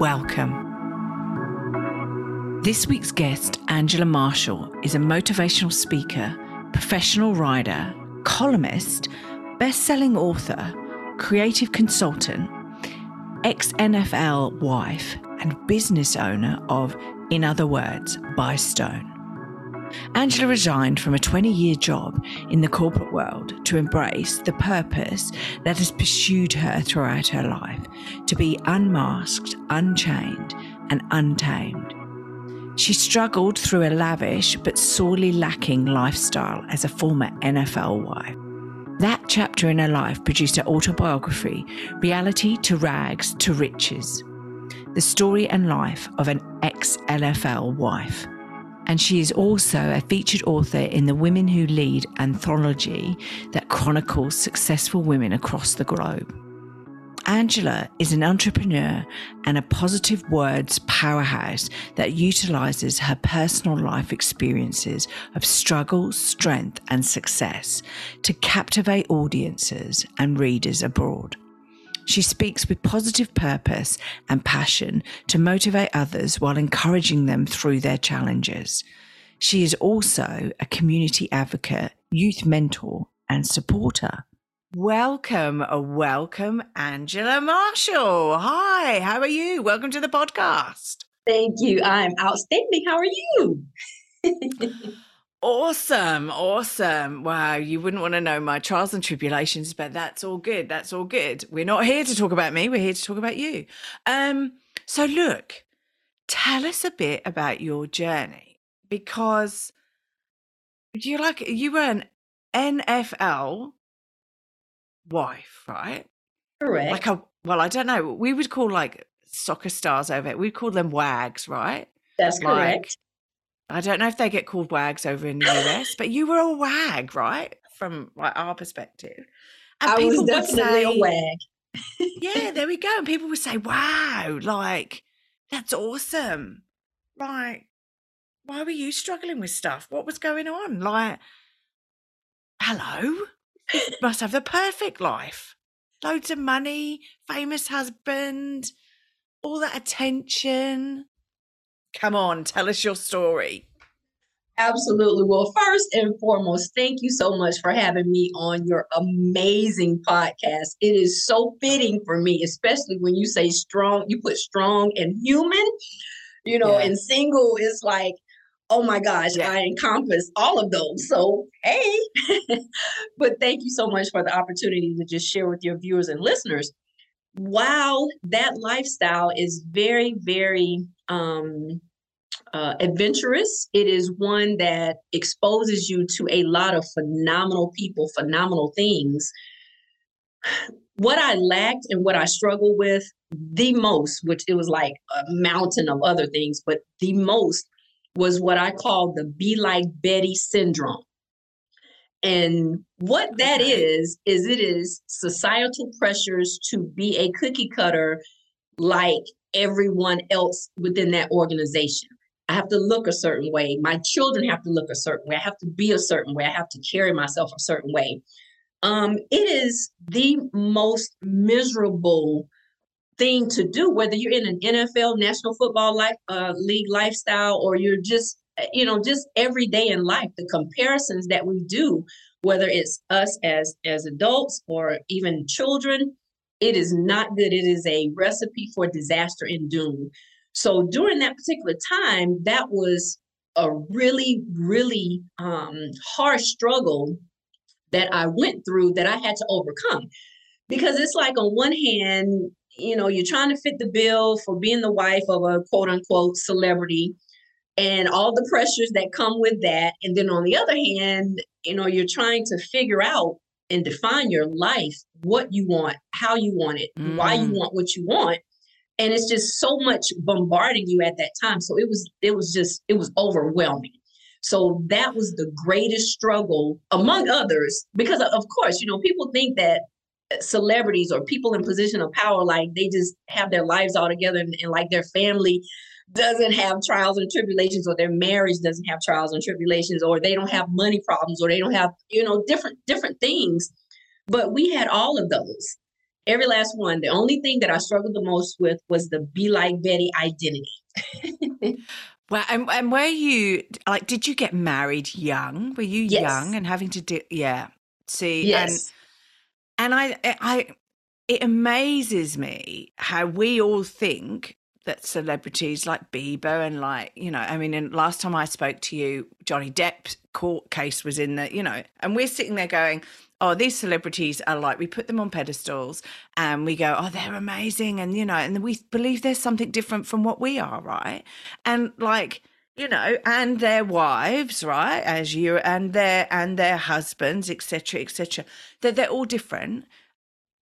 Welcome. This week's guest, Angela Marshall, is a motivational speaker, professional rider, columnist, best selling author, creative consultant, ex NFL wife, and business owner of In Other Words, by Stone. Angela resigned from a 20 year job in the corporate world to embrace the purpose that has pursued her throughout her life to be unmasked, unchained, and untamed she struggled through a lavish but sorely lacking lifestyle as a former NFL wife. That chapter in her life produced her autobiography, Reality to Rags to Riches, the story and life of an ex NFL wife. And she is also a featured author in the Women Who Lead anthology that chronicles successful women across the globe. Angela is an entrepreneur and a positive words powerhouse that utilizes her personal life experiences of struggle, strength, and success to captivate audiences and readers abroad. She speaks with positive purpose and passion to motivate others while encouraging them through their challenges. She is also a community advocate, youth mentor, and supporter. Welcome, uh, welcome, Angela Marshall. Hi, how are you? Welcome to the podcast. Thank you. I'm outstanding. How are you? awesome, awesome. Wow, you wouldn't want to know my trials and tribulations, but that's all good. That's all good. We're not here to talk about me, we're here to talk about you. Um, so look, tell us a bit about your journey because you like you were an NFL wife, right? Correct. Like a well, I don't know. We would call like soccer stars over it. We'd call them wags, right? That's like, correct. I don't know if they get called wags over in the US, but you were a wag, right? From like our perspective. And I was definitely say, a wag. yeah, there we go. And people would say, "Wow, like that's awesome." Like, why were you struggling with stuff? What was going on? Like, hello must have the perfect life. Loads of money, famous husband, all that attention. Come on, tell us your story. Absolutely. Well, first and foremost, thank you so much for having me on your amazing podcast. It is so fitting for me, especially when you say strong, you put strong and human, you know, yeah. and single is like oh my gosh, yeah. I encompass all of those. So, hey, but thank you so much for the opportunity to just share with your viewers and listeners. While that lifestyle is very, very um, uh, adventurous, it is one that exposes you to a lot of phenomenal people, phenomenal things. What I lacked and what I struggled with the most, which it was like a mountain of other things, but the most was what I call the be like Betty syndrome. And what that is, is it is societal pressures to be a cookie cutter like everyone else within that organization. I have to look a certain way. My children have to look a certain way. I have to be a certain way. I have to carry myself a certain way. Um, it is the most miserable thing to do, whether you're in an NFL, National Football life, uh, League lifestyle, or you're just, you know, just every day in life. The comparisons that we do, whether it's us as as adults or even children, it is not good. It is a recipe for disaster and doom. So during that particular time, that was a really, really um, harsh struggle that I went through that I had to overcome. Because it's like, on one hand, you know, you're trying to fit the bill for being the wife of a quote unquote celebrity and all the pressures that come with that. And then on the other hand, you know, you're trying to figure out and define your life, what you want, how you want it, mm. why you mm. want what you want. and it's just so much bombarding you at that time so it was it was just it was overwhelming so that was the greatest struggle among others because of course you know people think that celebrities or people in position of power like they just have their lives all together and, and like their family doesn't have trials and tribulations or their marriage doesn't have trials and tribulations or they don't have money problems or they don't have you know different different things. But we had all of those. Every last one. The only thing that i struggled the most with was the be like betty identity. Well and, and were you like did you get married young? Were you yes. young and having to do yeah. See yes. and and i i it amazes me how we all think that celebrities like Bieber and like, you know, I mean, and last time I spoke to you, Johnny Depp's court case was in the, you know, and we're sitting there going, oh, these celebrities are like, we put them on pedestals and we go, oh, they're amazing. And, you know, and we believe there's something different from what we are, right? And like, you know, and their wives, right, as you and their and their husbands, etc., etc. That they're all different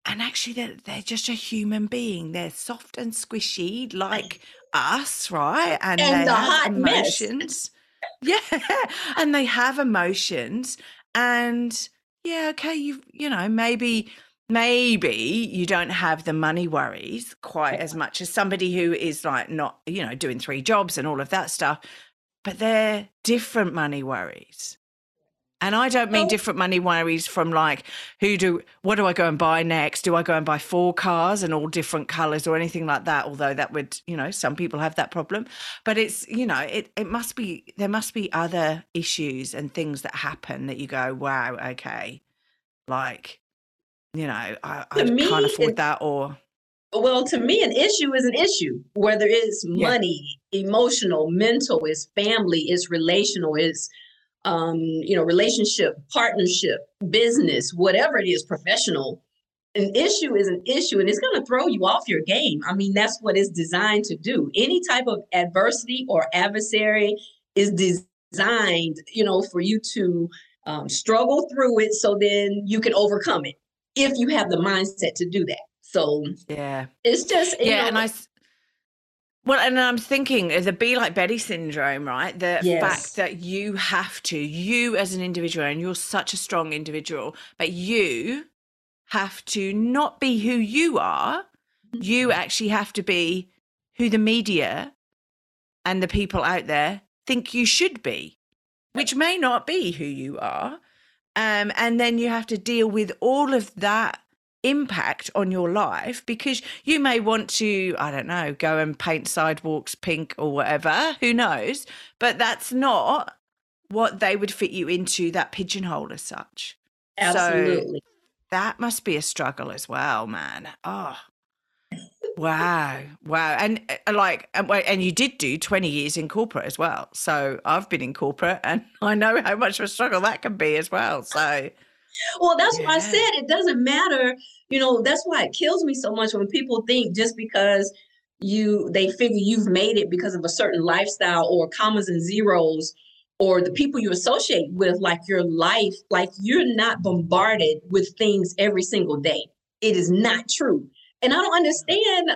and actually they're, they're just a human being. They're soft and squishy like us right? And, and they the have emotions. Yeah. And they have emotions. And yeah okay you you know maybe maybe you don't have the money worries quite as much as somebody who is like not you know doing three jobs and all of that stuff but they're different money worries and I don't mean oh. different money worries from like who do what do I go and buy next? Do I go and buy four cars and all different colours or anything like that? Although that would, you know, some people have that problem. But it's, you know, it it must be there must be other issues and things that happen that you go, wow, okay. Like, you know, I, I me, can't afford that or well, to me, an issue is an issue, whether it's money, yeah. emotional, mental, it's family, it's relational, it's um, you know, relationship, partnership, business, whatever it is, professional, an issue is an issue and it's going to throw you off your game. I mean, that's what it's designed to do. Any type of adversity or adversary is designed, you know, for you to um, struggle through it so then you can overcome it if you have the mindset to do that. So, yeah, it's just, yeah. Know, and I, well, and I'm thinking of the be like Betty syndrome, right? The yes. fact that you have to, you as an individual, and you're such a strong individual, but you have to not be who you are. You mm-hmm. actually have to be who the media and the people out there think you should be, which may not be who you are. Um, and then you have to deal with all of that impact on your life because you may want to, I don't know, go and paint sidewalks pink or whatever, who knows? But that's not what they would fit you into that pigeonhole as such. Absolutely. So that must be a struggle as well, man. Oh. Wow. Wow. And uh, like, and you did do 20 years in corporate as well. So I've been in corporate and I know how much of a struggle that can be as well. So, well, that's yeah. why I said it doesn't matter. You know, that's why it kills me so much when people think just because you they figure you've made it because of a certain lifestyle or commas and zeros or the people you associate with like your life like you're not bombarded with things every single day it is not true and i don't understand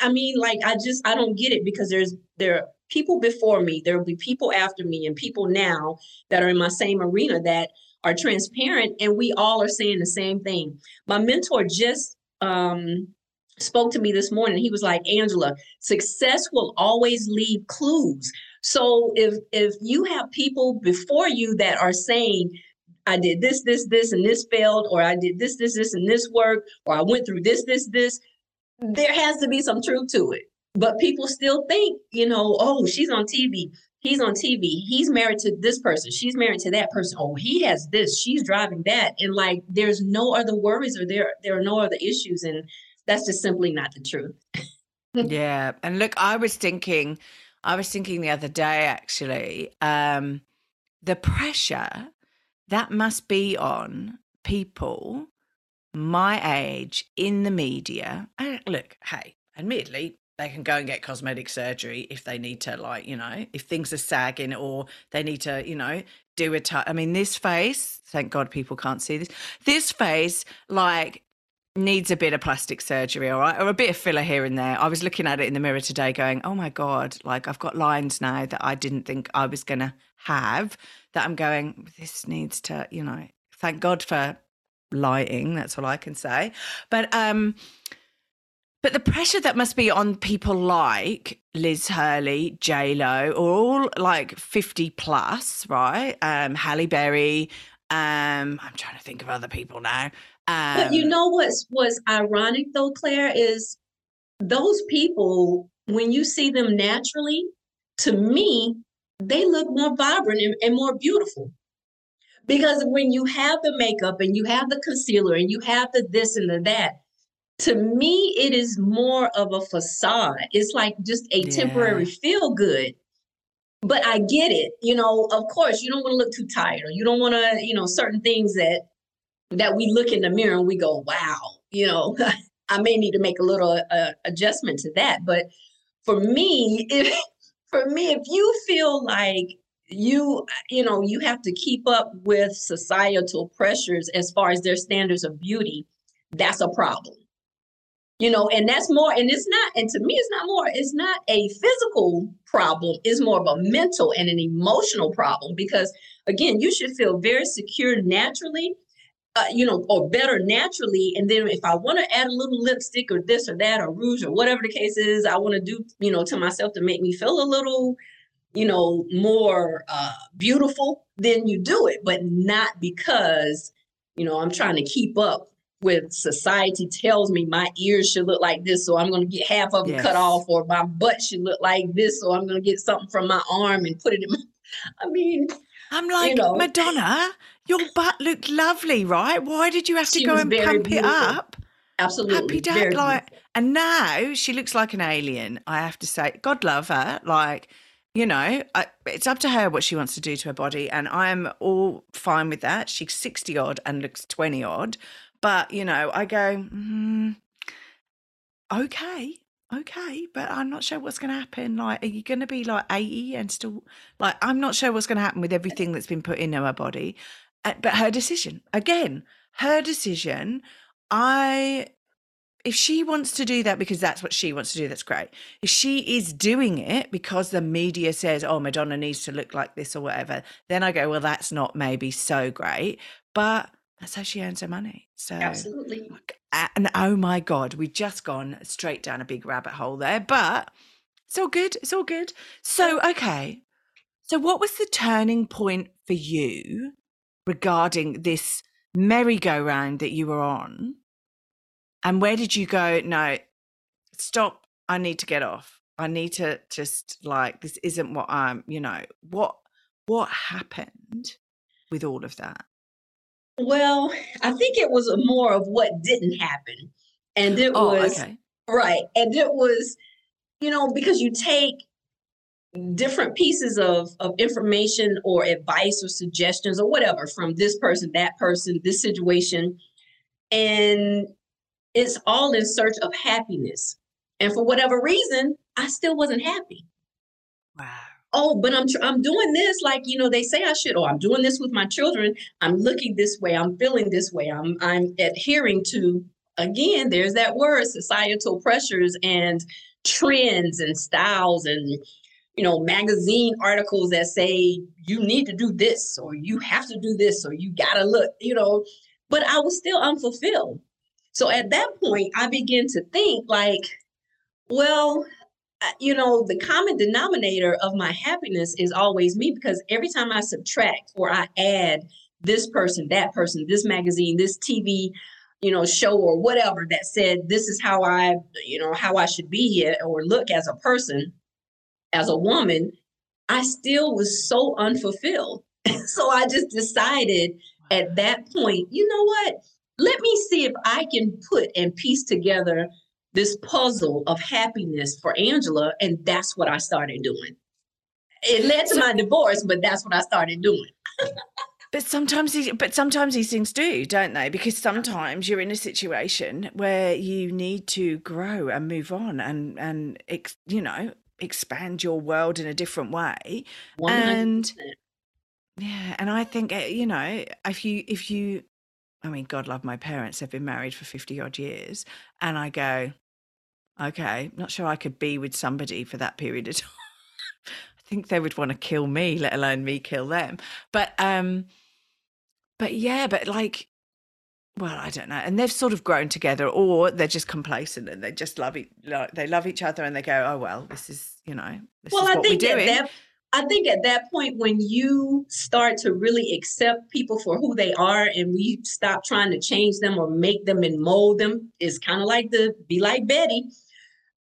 i mean like i just i don't get it because there's there are people before me there will be people after me and people now that are in my same arena that are transparent and we all are saying the same thing. My mentor just um, spoke to me this morning. He was like, Angela, success will always leave clues. So if if you have people before you that are saying, I did this, this, this, and this failed, or I did this, this, this, and this worked, or I went through this, this, this, there has to be some truth to it. But people still think, you know, oh, she's on TV he's on TV. He's married to this person. She's married to that person. Oh, he has this. She's driving that. And like there's no other worries or there there are no other issues. And that's just simply not the truth. yeah. And look, I was thinking, I was thinking the other day actually, um, the pressure that must be on people my age in the media. look, hey, admittedly, they can go and get cosmetic surgery if they need to like you know if things are sagging or they need to you know do a t- I mean this face thank god people can't see this this face like needs a bit of plastic surgery, all right, or a bit of filler here and there. I was looking at it in the mirror today, going, "Oh my god!" Like I've got lines now that I didn't think I was gonna have. That I'm going. This needs to, you know. Thank God for lighting. That's all I can say. But um, but the pressure that must be on people like Liz Hurley, J Lo, or all like fifty plus, right? Um, Halle Berry. Um, I'm trying to think of other people now. Um, but you know what's was ironic though, Claire, is those people when you see them naturally, to me, they look more vibrant and, and more beautiful. Because when you have the makeup and you have the concealer and you have the this and the that, to me, it is more of a facade. It's like just a yeah. temporary feel good. But I get it. You know, of course, you don't want to look too tired or you don't want to, you know, certain things that that we look in the mirror and we go, wow, you know, I may need to make a little uh, adjustment to that. But for me, if for me, if you feel like you you know you have to keep up with societal pressures as far as their standards of beauty that's a problem you know and that's more and it's not and to me it's not more it's not a physical problem it's more of a mental and an emotional problem because again you should feel very secure naturally uh, you know or better naturally and then if i want to add a little lipstick or this or that or rouge or whatever the case is i want to do you know to myself to make me feel a little you know more uh, beautiful then you do it but not because you know i'm trying to keep up with society tells me my ears should look like this, so I'm going to get half of them yes. cut off, or my butt should look like this, so I'm going to get something from my arm and put it in. My, I mean, I'm like you know, Madonna. Your butt looked lovely, right? Why did you have to go and pump beautiful. it up? Absolutely, happy dad. Like, and now she looks like an alien. I have to say, God love her. Like you know, I, it's up to her what she wants to do to her body, and I am all fine with that. She's sixty odd and looks twenty odd, but, you know, I go, mm, okay, okay, but I'm not sure what's going to happen. Like, are you going to be like 80 and still, like, I'm not sure what's going to happen with everything that's been put into her body. Uh, but her decision, again, her decision. I, if she wants to do that because that's what she wants to do, that's great. If she is doing it because the media says, oh, Madonna needs to look like this or whatever, then I go, well, that's not maybe so great. But that's how she earns her money. So absolutely. And oh my God, we've just gone straight down a big rabbit hole there, but it's all good. It's all good. So, okay. So, what was the turning point for you regarding this merry-go-round that you were on? And where did you go? No, stop. I need to get off. I need to just like, this isn't what I'm, you know, what, what happened with all of that? Well, I think it was more of what didn't happen. And it oh, was okay. right. And it was, you know, because you take different pieces of, of information or advice or suggestions or whatever from this person, that person, this situation, and it's all in search of happiness. And for whatever reason, I still wasn't happy. Wow oh, but I'm tr- I'm doing this like you know they say I should, or I'm doing this with my children. I'm looking this way. I'm feeling this way. I'm I'm adhering to again. There's that word societal pressures and trends and styles and you know magazine articles that say you need to do this or you have to do this or you gotta look you know but i was still unfulfilled so at that point i began to think like well you know, the common denominator of my happiness is always me because every time I subtract or I add this person, that person, this magazine, this TV, you know, show or whatever that said this is how I, you know, how I should be or look as a person, as a woman, I still was so unfulfilled. so I just decided at that point, you know what? Let me see if I can put and piece together this puzzle of happiness for Angela. And that's what I started doing. It led to my divorce, but that's what I started doing. But sometimes, these, but sometimes these things do, don't they? Because sometimes you're in a situation where you need to grow and move on, and and ex, you know expand your world in a different way. 100%. And yeah, and I think eh, you know if you if you I mean, God love my parents, they've been married for 50 odd years. And I go, okay, not sure I could be with somebody for that period of time. I think they would want to kill me, let alone me kill them. But um, but yeah, but like, well, I don't know. And they've sort of grown together, or they're just complacent and they just love each, they love each other, and they go, oh well, this is you know, this well, is I what think we're doing. I think at that point when you start to really accept people for who they are and we stop trying to change them or make them and mold them, it's kind of like the be like Betty.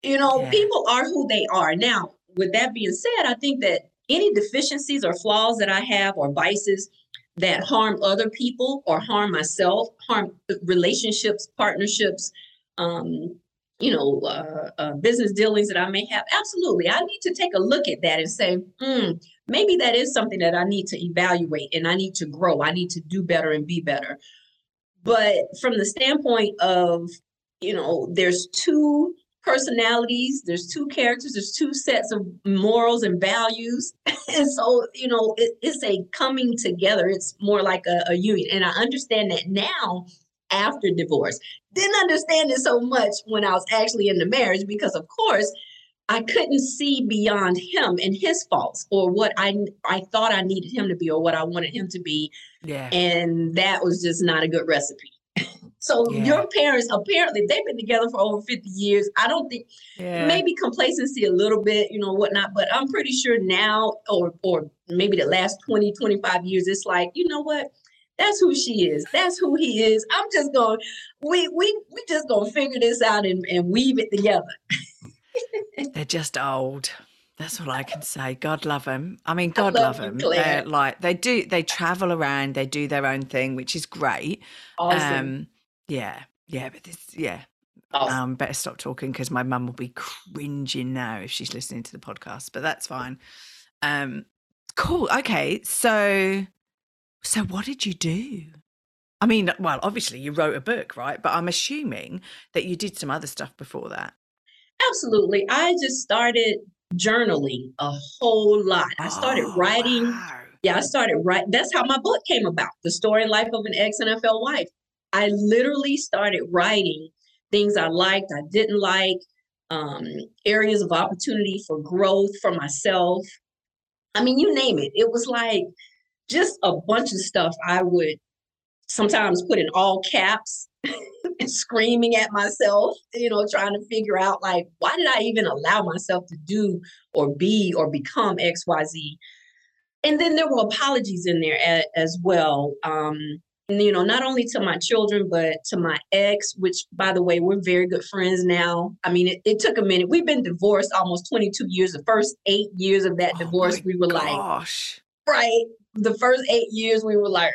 You know, Yeah. people are who they are. Now, with that being said, I think that any deficiencies or flaws that I have or vices that harm other people or harm myself, harm relationships, partnerships, um, you know, uh, uh, business dealings that I may have, absolutely, I need to take a look at that and say, hmm, maybe that is something that I need to evaluate and I need to grow. I need to do better and be better. But from the standpoint of, you know, there's two personalities, there's two characters, there's two sets of morals and values. and so, you know, it, it's a coming together. It's more like a, a union. And I understand that now after divorce. Didn't understand it so much when I was actually in the marriage because, of course, I couldn't see beyond him and his faults or what I I thought I needed him to be or what I wanted him to be, yeah, and that was just not a good recipe. so Yeah. your parents apparently they've been together for over 50 years. I don't think yeah. maybe complacency a little bit, you know, whatnot, but I'm pretty sure now or or maybe the last 20, 25 years, it's like, you know what? That's who she is. That's who he is. I'm just going, we we we just gonna figure this out and, and weave it together. They're just old. That's all I can say. God love them. I mean, God love love them. They're like they do. They travel around. They do their own thing, which is great. Awesome. Um, yeah, yeah, but this, yeah. awesome. Um, better stop talking because my mum will be cringing now if she's listening to the podcast. But that's fine. Um, cool. Okay, so, so what did you do? I mean, well, obviously you wrote a book, right? But I'm assuming that you did some other stuff before that. Absolutely. I just started journaling a whole lot. I started Oh, writing. wow. Yeah, I started writing. That's how my book came about The Story and Life of an Ex NFL Wife. I literally started writing things I liked, I didn't like, um, areas of opportunity for growth for myself. I mean, you name it. It was like just a bunch of stuff I would sometimes put in all caps and screaming at myself, you know, trying to figure out like, why did I even allow myself to do or be or become XYZ? And then there were apologies in there a- as well. Um, and, you know, not only to my children, but to my ex, which, by the way, we're very good friends now. I mean, it, it took a minute. We've been divorced almost 22 years. The first eight years of that Oh divorce, we were like, gosh. right? The first eight years we were like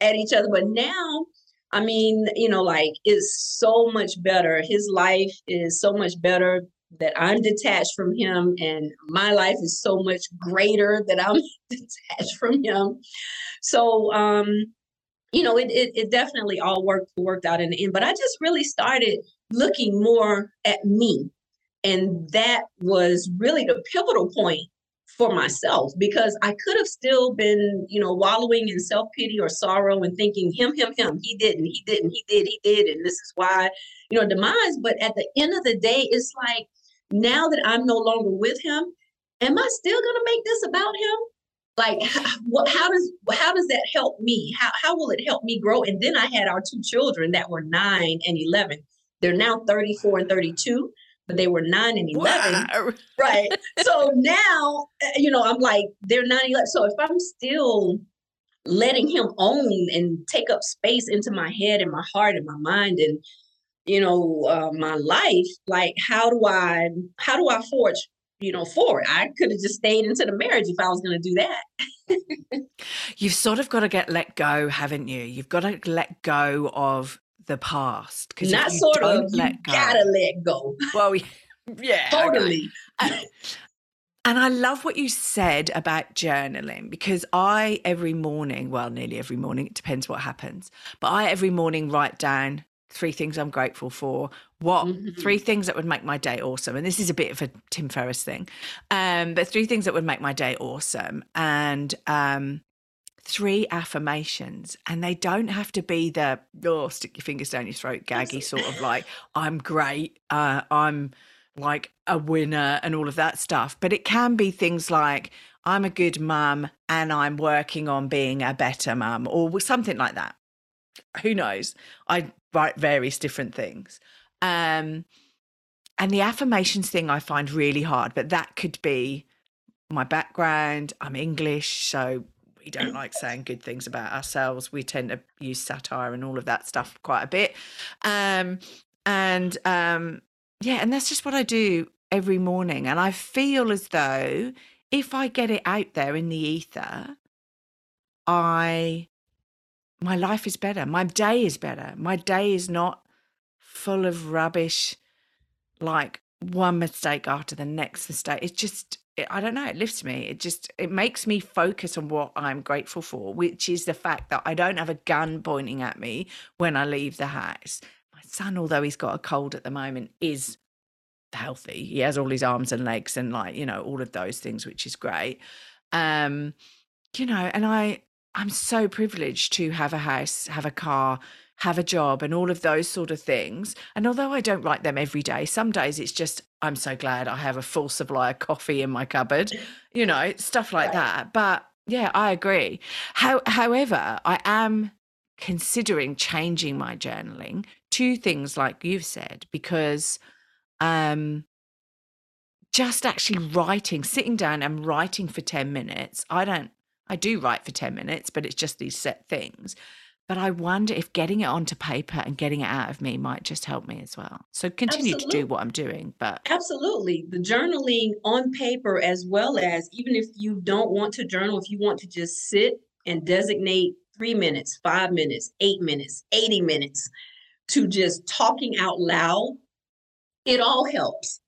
at each other, but now, I mean, you know, like it's so much better. His life is so much better that I'm detached from him, and my life is so much greater that I'm detached from him. So, um, you know, it, it it definitely all worked worked out in the end. But I just really started looking more at me, and that was really the pivotal point for myself because I could have still been, you know, wallowing in self pity or sorrow and thinking him, him, him. He didn't, he didn't, he did, he did, and this is why, you know, demise. But at the end of the day, it's like now that I'm no longer with him, am I still going to make this about him? Like, h- what? How does how does that help me? How how will it help me grow? And then I had our two children that were nine and eleven. They're now thirty four and thirty two, but they were nine and eleven Wow. right so now uh, you know i'm like they're 9 and eleven. so if i'm still letting him own and take up space into my head and my heart and my mind and you know uh, my life like how do i how do i forge you know forward i could have just stayed into the marriage if i was going to do that You've sort of got to get let go, haven't you? You've got to let go of the past because not you sort don't of you let go. gotta let go Well, yeah, yeah, okay. totally And I love what you said about journaling because I every morning, well, nearly every morning, it depends what happens, but I every morning write down three things I'm grateful for. What Mhm. three things that would make my day awesome? And this is a bit of a Tim Ferriss thing, um, but three things that would make my day awesome, and um, three affirmations and they don't have to be the oh stick your fingers down your throat gaggy sort of like i'm great uh, i'm like a winner and all of that stuff. But it can be things like i'm a good mum and i'm working on being a better mum or something like that. Who knows? I write various different things. Um and the affirmations thing i find really hard but that could be my background i'm english so we don't like saying good things about ourselves. We tend to use satire and all of that stuff quite a bit. Um, and um, yeah, and that's just what I do every morning. And I feel as though if I get it out there in the ether, I my life is better. My day is better. My day is not full of rubbish like one mistake after the next mistake. It's just it, I don't know, it lifts me. It just it makes me focus on what I'm grateful for, which is the fact that I don't have a gun pointing at me when I leave the house. My son, although he's got a cold at the moment, is healthy. He has all his arms and legs and like, you know, all of those things, which is great. Um, you know, and I I'm so privileged to have a house, have a car, have a job and all of those sort of things. And although I don't write them every day, some days it's just, I'm so glad I have a full supply of coffee in my cupboard, you know, stuff like that. But yeah, I agree. How, however, I am considering changing my journaling to things like you've said, because um, just actually writing, sitting down and writing for 10 minutes, I don't, I do write for 10 minutes, but it's just these set things. But I wonder if getting it onto paper and getting it out of me might just help me as well. So continue Absolutely. to do what I'm doing. But Absolutely. The journaling on paper, as well as even if you don't want to journal, if you want to just sit and designate three minutes, five minutes, eight minutes, 80 minutes to just talking out loud, it all helps.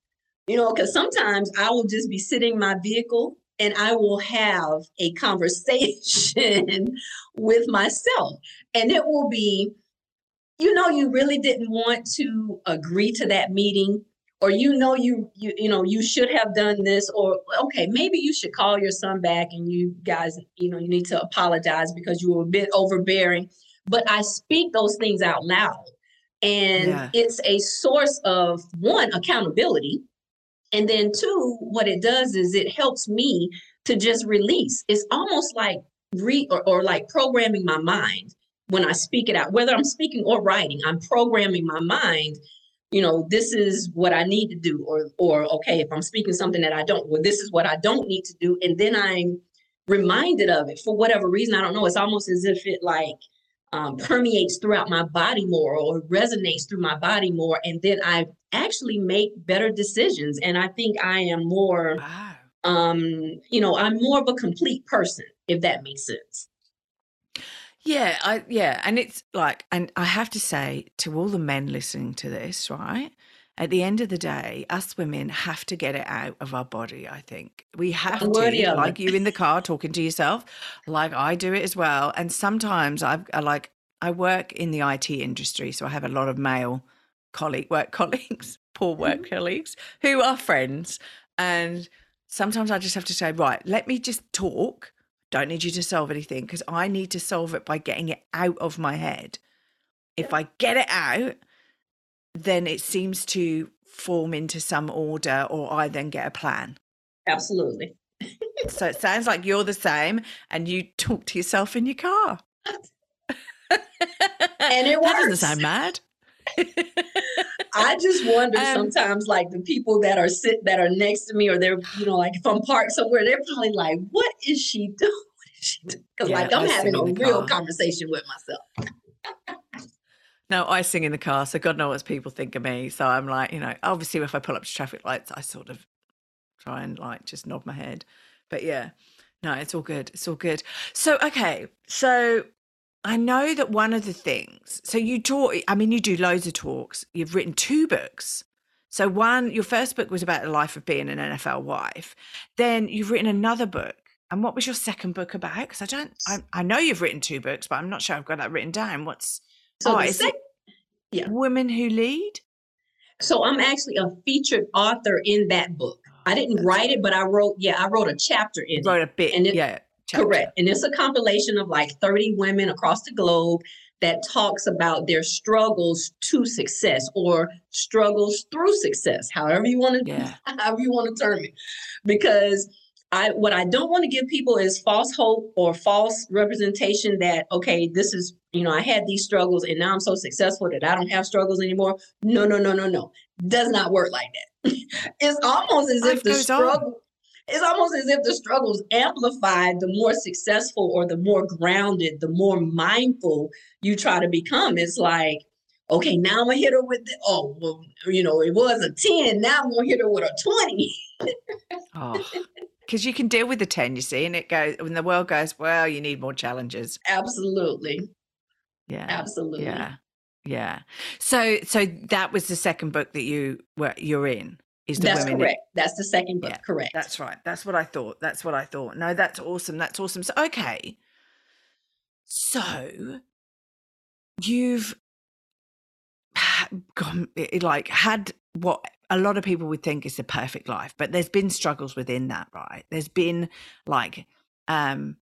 You know, because sometimes I will just be sitting in my vehicle and I will have a conversation with myself. And it will be, you know, you really didn't want to agree to that meeting, or you know you you you know you should have done this, or okay, maybe you should call your son back and you guys, you know, you need to apologize because you were a bit overbearing. But I speak those things out loud. And yeah. it's a source of one accountability and then two, what it does is it helps me to just release. It's almost like re or, or like programming my mind when I speak it out, whether I'm speaking or writing, I'm programming my mind you know this is what i need to do or or okay if i'm speaking something that i don't well this is what i don't need to do and then i'm reminded of it for whatever reason i don't know it's almost as if it like um, permeates throughout my body more or resonates through my body more and then i actually make better decisions and i think i am more wow. um you know i'm more of a complete person if that makes sense yeah i yeah and it's like and i have to say to all the men listening to this right at the end of the day, us women have to get it out of our body. I think we have to, like you in the car talking to yourself, like I do it as well. And sometimes I've I like I work in the IT industry, so I have a lot of male colleague work colleagues, poor work mm-hmm. colleagues who are friends, and sometimes I just have to say, right, let me just talk. Don't need you to solve anything because I need to solve it by getting it out of my head. If I get it out then it seems to form into some order or I then get a plan. Absolutely. so it sounds like you're the same and you talk to yourself in your car. and it works. That doesn't sound mad. I just wonder um, sometimes, like the people that are sit that are next to me, or they're, you know, like if I'm parked somewhere, they're probably like, "What is she doing? Because yeah, like I'm having a real car. conversation with myself. No, I sing in the car, so God knows what people think of me. So I'm like, you know, obviously if I pull up to traffic lights, I sort of try and like just nod my head. But yeah, no, it's all good. It's all good. So okay, so I know that one of the things. So you talk. I mean, you do loads of talks. You've written two books. So one, your first book was about the life of being an NFL wife. Then you've written another book. And what was your second book about? Because I don't. I, I know you've written two books, but I'm not sure I've got that written down. What's so oh, is sec- it yeah. Women Who Lead? So I'm actually a featured author in that book. I didn't write it, but I wrote, yeah, I wrote a chapter in wrote it. Wrote a bit, and it, yeah, chapter. Correct. And it's a compilation of like 30 women across the globe that talks about their struggles to success or struggles through success, however you want to Yeah. however you want to term it. Because I what I don't want to give people is false hope or false representation that okay, this is you know I had these struggles and now I'm so successful that I don't have struggles anymore. No, no, no, no, no. Does not work like that. it's almost as Life if the goes on. It's almost as if the struggles amplified the more successful or the more grounded, the more mindful you try to become. It's like, okay, now I'm gonna hit her with the, oh, well, you know, it was a 10, now I'm gonna hit her with a 20. Oh, because you can deal with the 10, you see, and it goes, when the world goes, well, you need more challenges. Absolutely. Yeah. Absolutely. Yeah. Yeah. So, so that was the second book that you were, you're in is the That's women. in- correct. That's the second book. Yeah, correct. That's right. That's what I thought. That's what I thought. No, that's awesome. That's awesome. So, okay. So, you've gone, like had what a lot of people would think is the perfect life, but there's been struggles within that, right? There's been like, um,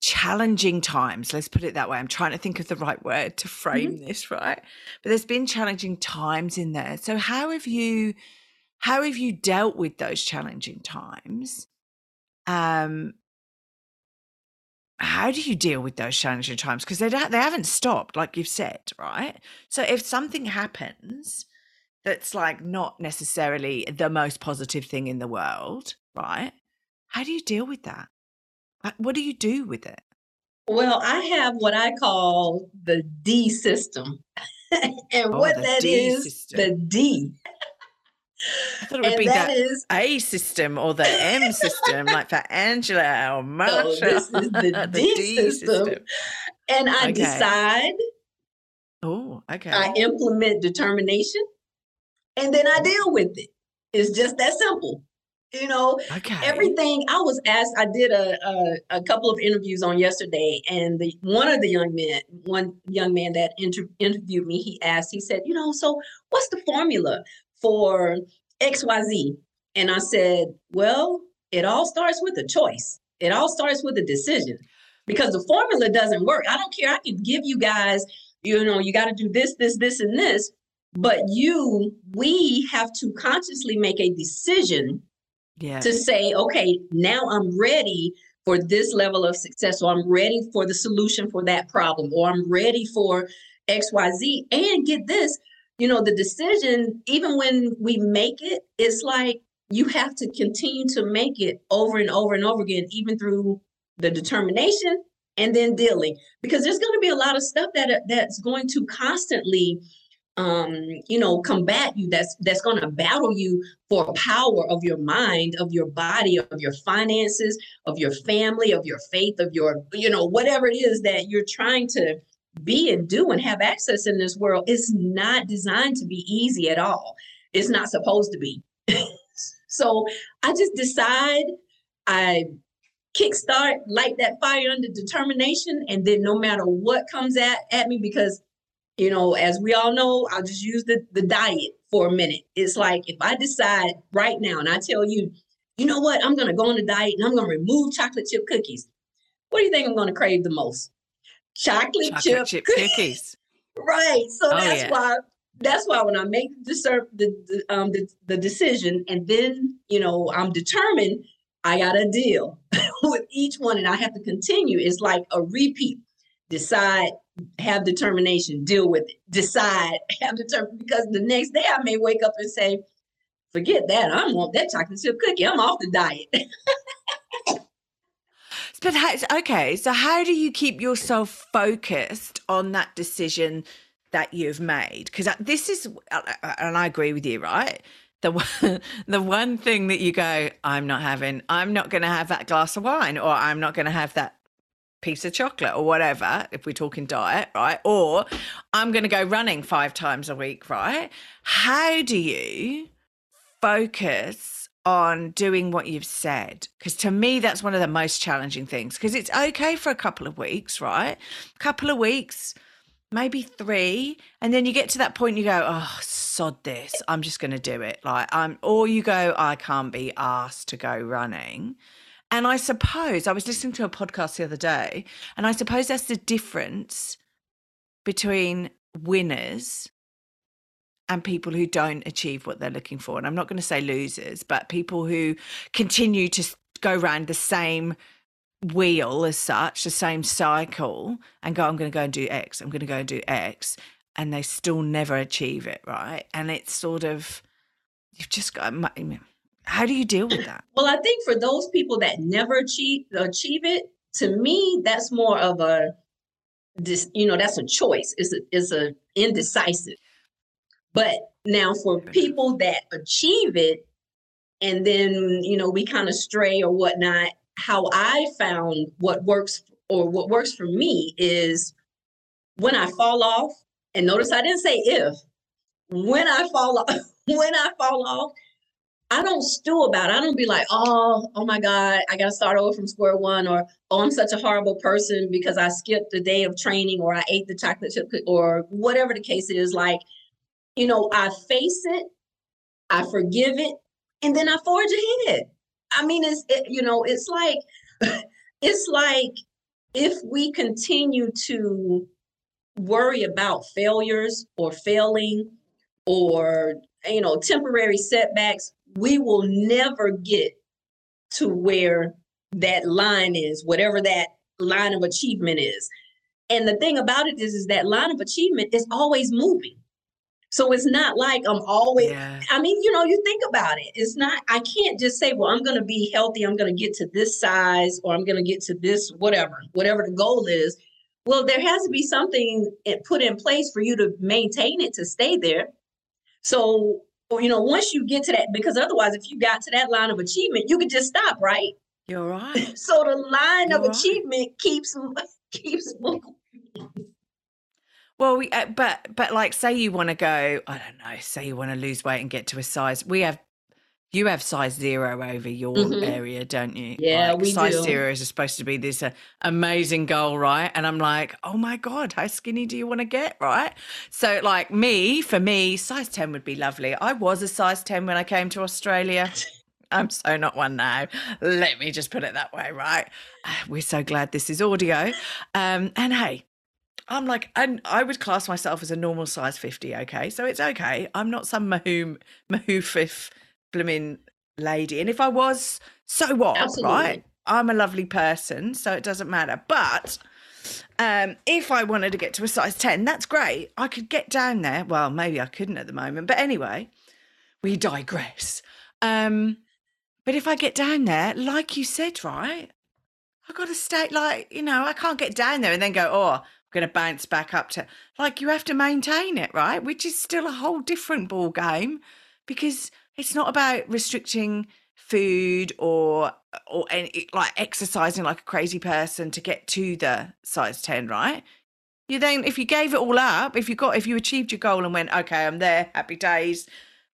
challenging times let's put it that way. I'm trying to think of the right word to frame this right? But there's been challenging times in there. So how have you how have you dealt with those challenging times? Um how do you deal with those challenging times? Because they don't, they haven't stopped like you've said right? So if something happens that's like not necessarily the most positive thing in the world right? How do you deal with that what do you do with it Well, I have what I call the D system. and Oh, what that D is, system. the D. i thought it would And be that that is a system or the m system like for angela or marsha this is the, D, system. And I Okay. decide, oh okay I implement determination, and then I deal with it. It's just that simple. You know, okay everything I was asked, I did a, a a couple of interviews on yesterday, and the one of the young men, one young man that inter- interviewed me, he asked, he said, you know, so what's the formula for X Y Z? And I said, well, it all starts with a choice. It all starts with a decision, because the formula doesn't work. I don't care. I can give you guys, you know, you got to do this, this, this, and this. But you, we have to consciously make a decision yeah to say, okay, now I'm ready for this level of success, or I'm ready for the solution for that problem, or I'm ready for XYZ. And get this, you know, the decision, even when we make it, it's like you have to continue to make it over and over and over again, even through the determination and then dealing, because there's going to be a lot of stuff that uh, that's going to constantly um you know combat you that's that's going to battle you for power of your mind of your body of your finances of your family of your faith of your you know whatever it is that you're trying to be and do and have access in this world it's not designed to be easy at all. It's not supposed to be. So i just decide i kickstart light that fire under determination and then no matter what comes at, at me because you know as we all know i'll just use the, the diet for a minute. It's like if i decide right now and i tell you you know what? I'm going to go on a diet and i'm going to remove chocolate chip cookies. What do you think i'm going to crave the most? Chocolate, chocolate chip, chip cookies. cookies. Right so Oh, that's yeah. why that's why when i make the, the um the, the decision and then you know i'm determined i got a deal with each one and i have to continue. It's like a repeat. Decide have determination deal with it decide have determination because the next day i may wake up and say forget that i want that chocolate chip cookie i'm off the diet But how, okay, so how do you keep yourself focused on that decision that you've made? Because this is, uh, and I agree with you, right? The one, the one thing that you go, I'm not having, I'm not going to have that glass of wine, or I'm not going to have that piece of chocolate, or whatever. If we're talking diet, right? Or I'm going to go running five times a week, right? How do you focus on doing what you've said because to me that's one of the most challenging things because it's okay for a couple of weeks right a couple of weeks maybe three and then you get to that point you go oh sod this i'm just going to do it like i'm or you go i can't be asked to go running And I suppose I was listening to a podcast the other day, and I suppose that's the difference between winners and people who don't achieve what they're looking for. And I'm not going to say losers, but people who continue to go around the same wheel as such, the same cycle, and go, I'm going to go and do X, I'm going to go and do X, and they still never achieve it, right? And it's sort of, you've just got, how do you deal with that? Well, I think for those people that never achieve achieve it, to me, that's more of a, this, you know, that's a choice. It's a, it's a indecisive. But now for people that achieve it, and then you know we kind of stray or whatnot, how I found what works or what works for me is when I fall off, and notice I didn't say if, when I fall off, when I fall off, I don't stew about it. I don't be like, oh, oh my God, I gotta start over from square one, or oh, I'm such a horrible person because I skipped a day of training or I ate the chocolate chip or whatever the case is. Like, you know, I face it, I forgive it, and then I forge ahead. I mean, it's it, you know, it's like it's like if we continue to worry about failures or failing or you know temporary setbacks, we will never get to where that line is, whatever that line of achievement is. And the thing about it is, is that line of achievement is always moving. So it's not like I'm always, yeah. I mean, you know, you think about it. It's not, I can't just say, well, I'm going to be healthy. I'm going to get to this size or I'm going to get to this, whatever, whatever the goal is. Well, there has to be something put in place for you to maintain it to stay there. So, you know, once you get to that, because otherwise, if you got to that line of achievement, you could just stop, right? You're right. so the line You're of right. achievement keeps keeps moving. Well, we, uh, but but like, say you want to go, I don't know, say you want to lose weight and get to a size. We have, you have size zero over your mm-hmm. area, don't you? Yeah, like, we size do. zero is supposed to be this uh, amazing goal, right? And I'm like, oh my god, how skinny do you want to get, right? So like me, for me, size ten would be lovely. I was a size ten when I came to Australia. I'm so not one now. Let me just put it that way, right? We're so glad this is audio. Um, and hey, I'm like, and I would class myself as a normal size 50, okay? So it's okay. I'm not some mahoom, mahoofif blooming lady. And if I was, so what, Absolutely. right? I'm a lovely person, so it doesn't matter. But um, if I wanted to get to a size 10, that's great. I could get down there. Well, maybe I couldn't at the moment. But anyway, we digress. Um, but if I get down there, like you said, right? I got to stay like, you know, I can't get down there and then go, oh, I'm going to bounce back up to like you have to maintain it right which is still a whole different ball game because it's not about restricting food or or any, like exercising like a crazy person to get to the size 10 right you then if you gave it all up if you got if you achieved your goal and went okay i'm there happy days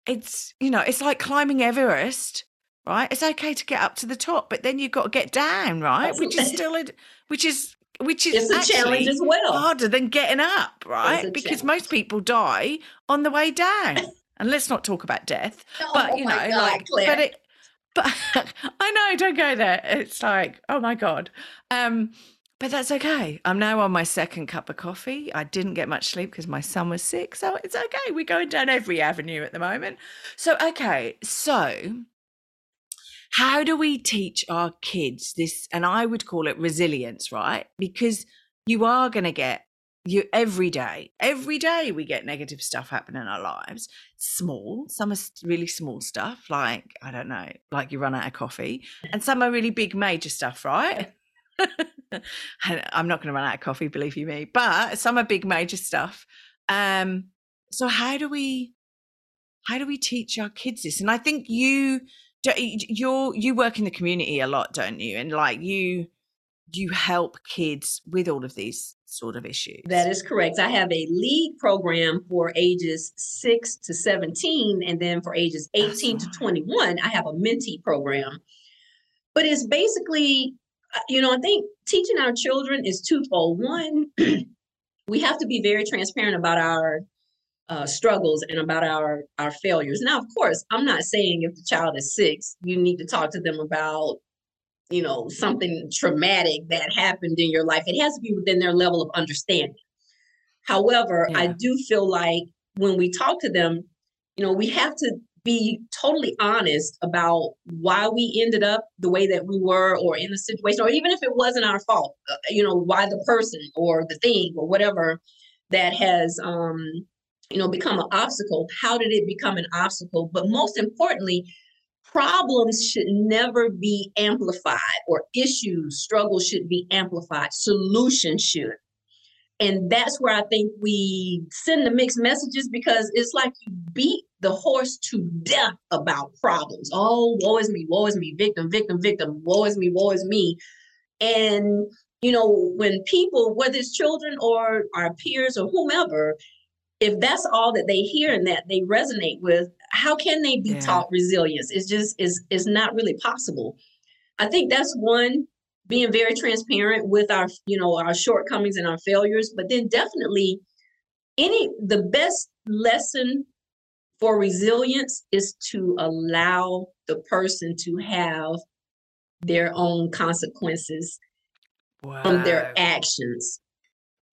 it's you know it's like climbing everest right it's okay to get up to the top but then you've got to get down right which is still a, which is which is it's a challenge as well. Harder than getting up, right? Because challenge. most people die on the way down. And let's not talk about death. oh, but you know, God, like Claire. but it but I know, don't go there. It's like, oh my God. Um, but that's okay. I'm now on my second cup of coffee. I didn't get much sleep because my son was sick. So it's okay. We're going down every avenue at the moment. So, okay. So how do we teach our kids this? And I would call it resilience, right? Because you are going to get you every day, every day we get negative stuff happen in our lives. Small, some are really small stuff, like, I don't know, like you run out of coffee, and some are really big, major stuff, right? I'm not going to run out of coffee, believe you me, but some are big, major stuff. Um, so how do we how do we teach our kids this? And I think you you're you work in the community a lot, don't you? And like you you help kids with all of these sort of issues. That is correct. I have a lead program for ages 6 to 17 and then for ages 18 to 21 I have a mentee program. But it's basically uh, you know, I think teaching our children is twofold. One, we have to be very transparent about our uh, struggles and about our our failures. Now, of course, I'm not saying if the child is six, you need to talk to them about you know, something traumatic that happened in your life. It has to be within their level of understanding. However, yeah. I do feel like when we talk to them, you know, we have to be totally honest about why we ended up the way that we were or in the situation or even if it wasn't our fault uh, you know why the person or the thing or whatever that has um you know become an obstacle how did it become an obstacle but most importantly problems should never be amplified or issues struggles should be amplified solutions should. And that's where i think we send the mixed messages because it's like you beat the horse to death about problems. Oh woe is me woe is me victim victim victim woe is me woe is me. And you know when people whether it's children or our peers or whomever if that's all that they hear and that they resonate with, how can they be yeah. taught resilience? It's just is is not really possible. I think that's one being very transparent with our you know our shortcomings and our failures, but then definitely any the best lesson for resilience is to allow the person to have their own consequences wow. from their actions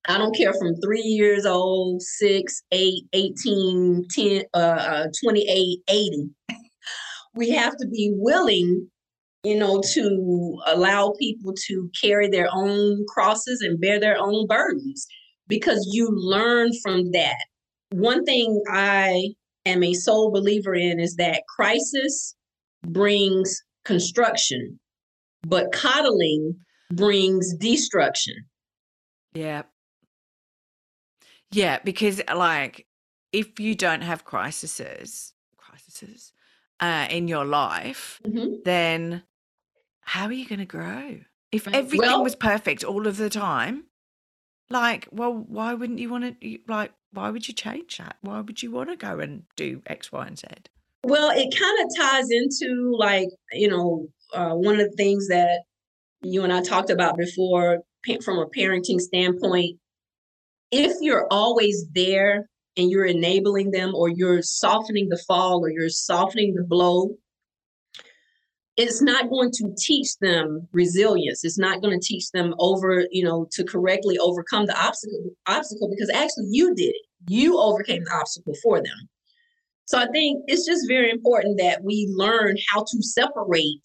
I don't care from three years old, six, eight, 18, 10, uh, uh, 28, 80. we have to be willing, you know, to allow people to carry their own crosses and bear their own burdens because you learn from that. One thing I am a sole believer in is that crisis brings construction, but coddling brings destruction. Yeah. Yeah, because like if you don't have crises, crises uh, in your life, hmm then how are you going to grow? If everything Well, was perfect all of the time, like, well, why wouldn't you want to? Like, why would you change that? Why would you want to go and do X, Y, and Z? well, it kind of ties into like, you know, uh, one of the things that you and I talked about before from a parenting standpoint if you're always there and you're enabling them or you're softening the fall or you're softening the blow, it's not going to teach them resilience. It's not going to teach them over, you know, to correctly overcome the obstacle obstacle because actually you did it. You overcame the obstacle for them. So I think it's just very important that we learn how to separate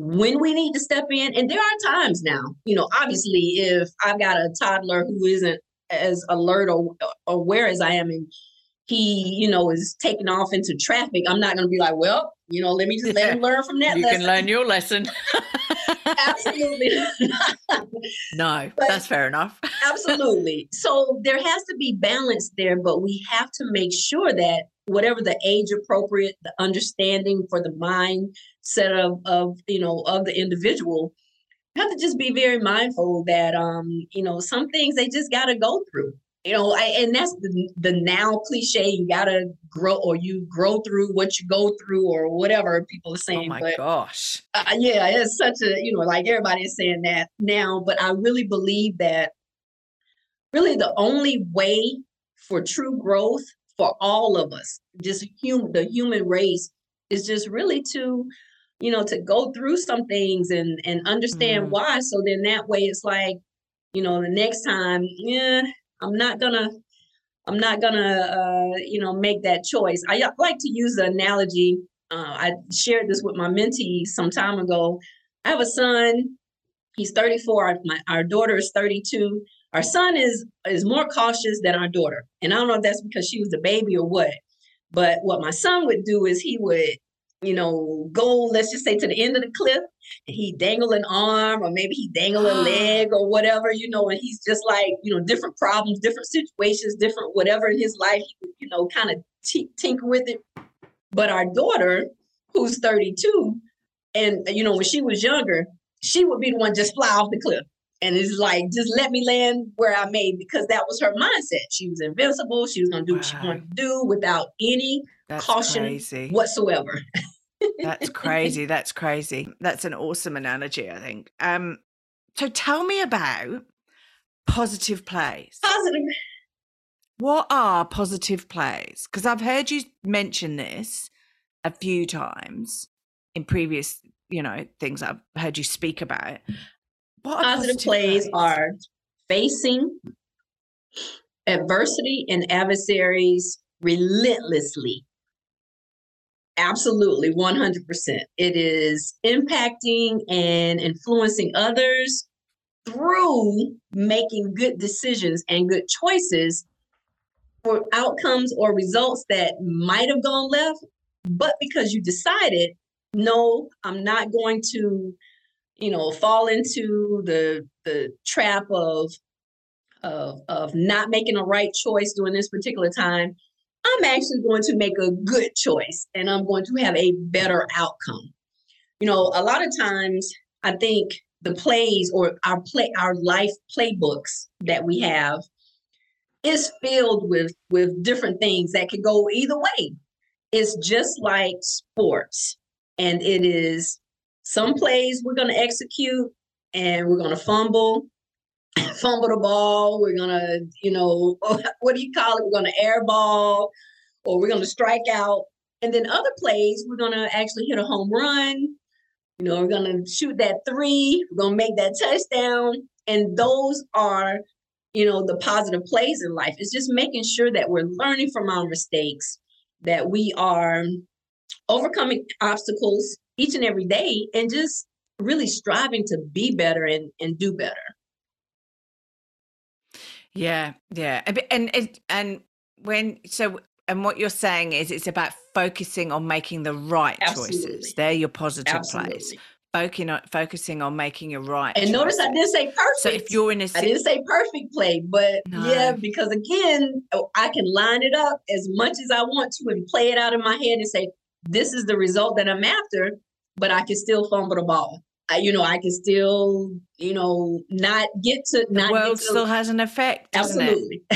when we need to step in. And there are times now, you know, obviously, if I've got a toddler who isn't as alert or aware as I am, and he, you know, is taking off into traffic, I'm not going to be like, well, you know, let me just let him learn from that. You lesson. can learn your lesson. absolutely. no, but that's fair enough. absolutely. So there has to be balance there, but we have to make sure that whatever the age appropriate, the understanding for the mind set of, of you know of the individual have to just be very mindful that um you know some things they just got to go through. You know I, and that's the, the now cliche you got to grow or you grow through what you go through or whatever people are oh saying oh my but, gosh. Uh, yeah it's such a you know like everybody is saying that now but i really believe that really the only way for true growth for all of us just human the human race is just really to you know, to go through some things and and understand mm. why. So then that way it's like, you know, the next time, yeah, I'm not gonna, I'm not gonna, uh, you know, make that choice. I like to use the analogy. Uh, I shared this with my mentee some time ago. I have a son. He's 34. Our, my, our daughter is 32. Our son is is more cautious than our daughter, and I don't know if that's because she was a baby or what. But what my son would do is he would you know, go, let's just say to the end of the cliff, and he dangle an arm or maybe he dangle a leg or whatever, you know, and he's just like, you know, different problems, different situations, different whatever in his life, you know, kind of t- tinker with it. But our daughter, who's 32, and, you know, when she was younger, she would be the one just fly off the cliff. And it's like, just let me land where I made because that was her mindset. She was invincible. She was going to do wow. what she wanted to do without any That's caution crazy. whatsoever. That's crazy. That's crazy. That's an awesome analogy, I think. Um, so tell me about positive plays. Positive. What are positive plays? Because I've heard you mention this a few times in previous you know things I've heard you speak about. What positive, positive plays, plays are facing adversity and adversaries relentlessly. Absolutely, 100%. It is impacting and influencing others through making good decisions and good choices for outcomes or results that might have gone left, but because you decided, no, I'm not going to, you know, fall into the the trap of of of not making a right choice during this particular time. I'm actually going to make a good choice and I'm going to have a better outcome. You know, a lot of times I think the plays or our play our life playbooks that we have is filled with with different things that could go either way. It's just like sports. And it is some plays we're going to execute and we're going to fumble, fumble the ball. We're to, you know, what do you call it? We're to airball or we're to strike out. And then other plays, we're to actually hit a home run. You know, we're to shoot that three. We're to make that touchdown. And those are you know, the positive plays in life. It's just making sure that we're learning from our mistakes, that we are overcoming obstacles each and every day, and just really striving to be better and, and do better. Yeah, yeah. And, and, and when, so, and what you're saying is it's about focusing on making the right Absolutely. choices. They're your positive Absolutely. plays focusing on focusing on making your right. And notice I didn't say perfect. So if you're in a, I didn't say perfect play, but no. yeah, because again, oh, I can line it up as much as I want to and play it out in my head and say this is the result that I'm after, but I can still fumble the ball. You know, I can still, you know, not get to. The not world to, still has an effect. Absolutely.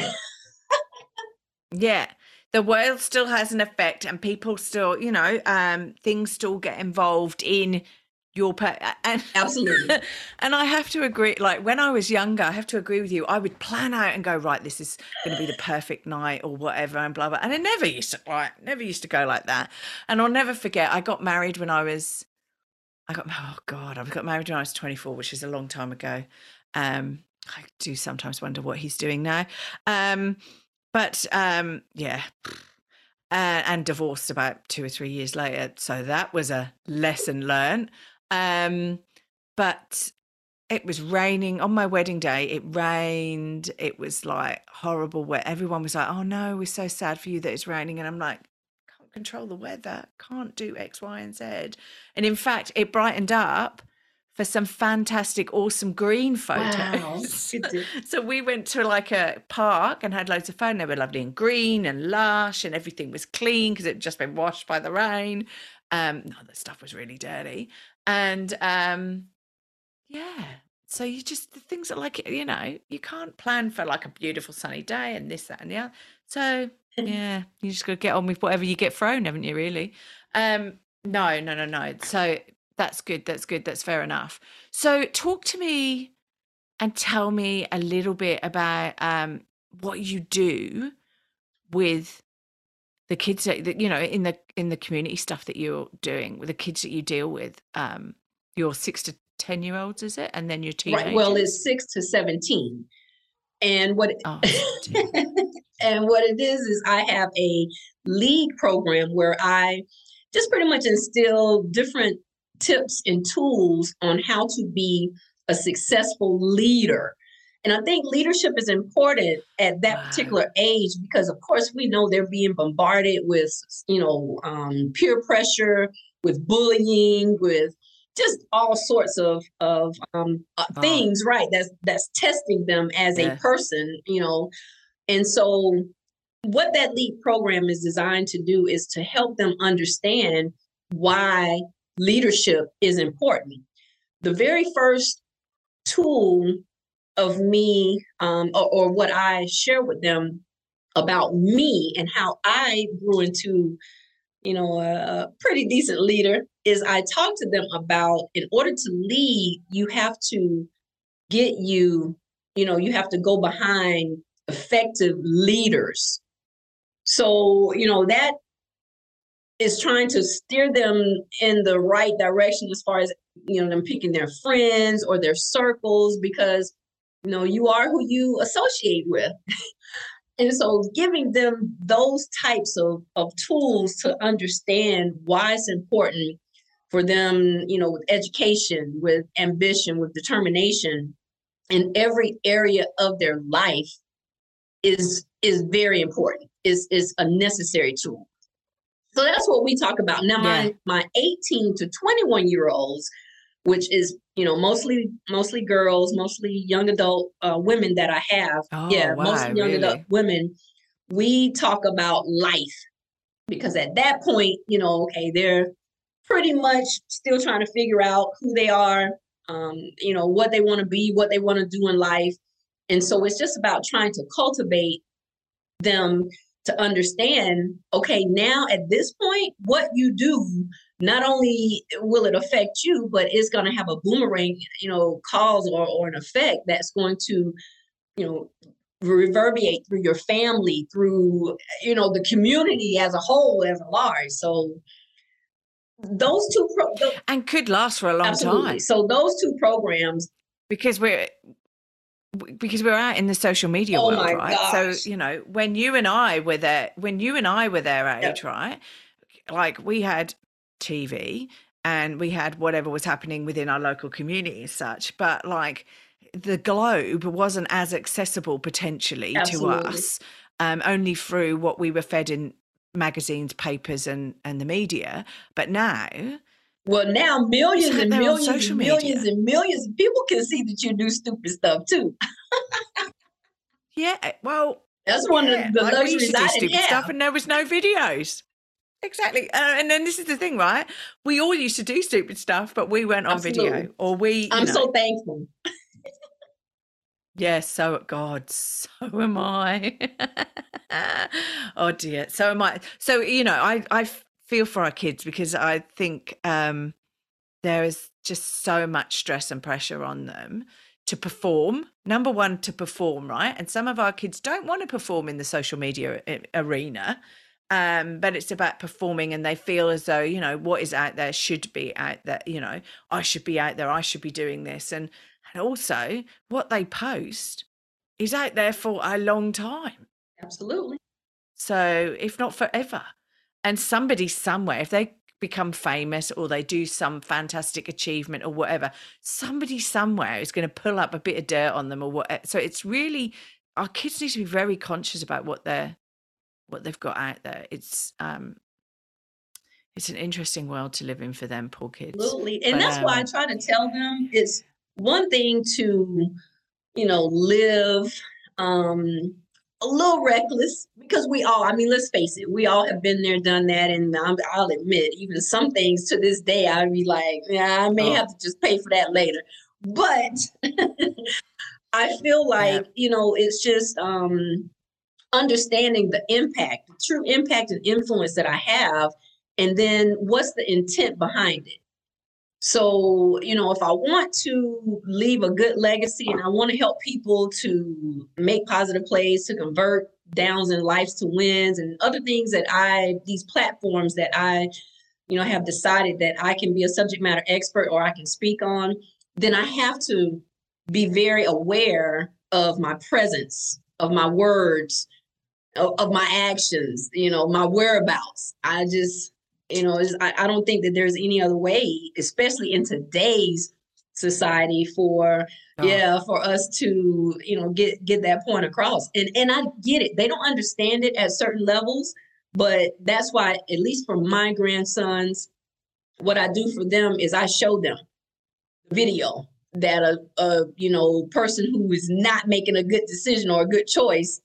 yeah the world still has an effect and people still you know um things still get involved in your pet and absolutely and i have to agree like when i was younger i have to agree with you i would plan out and go right this is going to be the perfect night or whatever and blah blah and it never used to right never used to go like that and i'll never forget i got married when i was i got oh god i got married when i was 24 which is a long time ago um i do sometimes wonder what he's doing now um but um yeah uh, and divorced about two or three years later. So that was a lesson learned. Um, but it was raining on my wedding day. It rained. It was like horrible Where Everyone was like, "Oh no, we're so sad for you that it's raining." And I'm like, "Can't control the weather. Can't do X, Y, and Z." And in fact, it brightened up for some fantastic, awesome green photos. Wow. so we went to like a park and had loads of fun. They were lovely and green and lush, and everything was clean because it just been washed by the rain. Um, no, the stuff was really dirty. And um, yeah, so you just the things that like you know you can't plan for like a beautiful sunny day and this that and the other. So yeah, you just got to get on with whatever you get thrown, haven't you? Really? Um, no, no, no, no. So that's good. That's good. That's fair enough. So talk to me and tell me a little bit about um, what you do with the kids that you know in the in the community stuff that you're doing with the kids that you deal with um your six to ten year olds is it and then your teenagers right well it's six to 17 and what oh, and what it is is i have a lead program where i just pretty much instill different tips and tools on how to be a successful leader. And I think leadership is important at that particular age because, of course, we know they're being bombarded with, you know, um, peer pressure, with bullying, with just all sorts of of um, uh, things, right? That's that's testing them as yeah. a person, you know. And so, what that lead program is designed to do is to help them understand why leadership is important. The very first tool of me um, or, or what I share with them about me and how I grew into, you know, a pretty decent leader is I talk to them about in order to lead, you have to get you, you know, you have to go behind effective leaders. So, you know, that is trying to steer them in the right direction as far as you know them picking their friends or their circles because you know you are who you associate with and so giving them those types of, of tools to understand why it's important for them you know with education with ambition with determination in every area of their life is is very important. Is is a necessary tool. So that's what we talk about. Now yeah. my my 18 to 21 year olds which is you know mostly mostly girls mostly young adult uh, women that i have. Oh, yeah wow, mostly young really? adult women we talk about life. Because at that point you know okay they're pretty much still trying to figure out who they are um, you know what they want to be what they want to do in life. And so it's just about trying to cultivate them to understand okay now at this point what you do not only will it affect you but it's going to have a boomerang you know cause or, or an effect that's going to you know reverberate through your family through you know the community as a whole as a large. So those two pro- those, and could last for a long absolutely. time so those two programs because we're because we're out in the social media Oh world, my right? gosh. So you know, when you and I were there, when you and I were their age, right? Like we had TV and we had whatever was happening within our local community as such, but like the globe wasn't as accessible potentially Absolutely. to us, um, only through what we were fed in magazines, papers, and and the media. But now, well now millions and millions and millions media. and millions of people can see that you do stupid stuff too yeah, well, that's one Yeah, of the like we used to do stupid stuff and there was no videos. Exactly. Uh, and then this is the thing, right? We all used to do stupid stuff, but we weren't on video. Or we, i'm know, so thankful yeah, so God, so am I. oh dear. So am I. So, you know, I, I feel for our kids because I think um, there is just so much stress and pressure on them to perform. Number one, to perform, right? And some of our kids don't want to perform in the social media arena. Um, but it's about performing, and they feel as though you know what is out there should be out there. You know, I should be out there. I should be doing this, and and also what they post is out there for a long time. absolutely So if not forever, and somebody somewhere, if they become famous or they do some fantastic achievement or whatever, somebody somewhere is going to pull up a bit of dirt on them or what. So it's really our kids need to be very conscious about what they're what they've got out there. It's um it's an interesting world to live in for them poor kids. Absolutely. And But, that's why I um, try to tell them it's one thing to, you know, live um a little reckless because we all, I mean, let's face it, we all have been there, done that. And I'm, I'll admit, even some things to this day, I'd be like, yeah, I may Oh. have to just pay for that later. But I feel like, you know, it's just um understanding the impact, the true impact and influence that I have, and then what's the intent behind it. So, you know, if I want to leave a good legacy and I want to help people to make positive plays, to convert downs in lives to wins and other things that I, these platforms that I, you know, have decided that I can be a subject matter expert or I can speak on, then I have to be very aware of my presence, of my words, of, of my actions, you know, my whereabouts. I just, you know, I, I don't think that there's any other way, especially in today's society, for Oh. yeah, for us to you know get get that point across. And and I get it; they don't understand it at certain levels, but that's why, at least for my grandsons, what I do for them is I show them video that a, a you know person who is not making a good decision or a good choice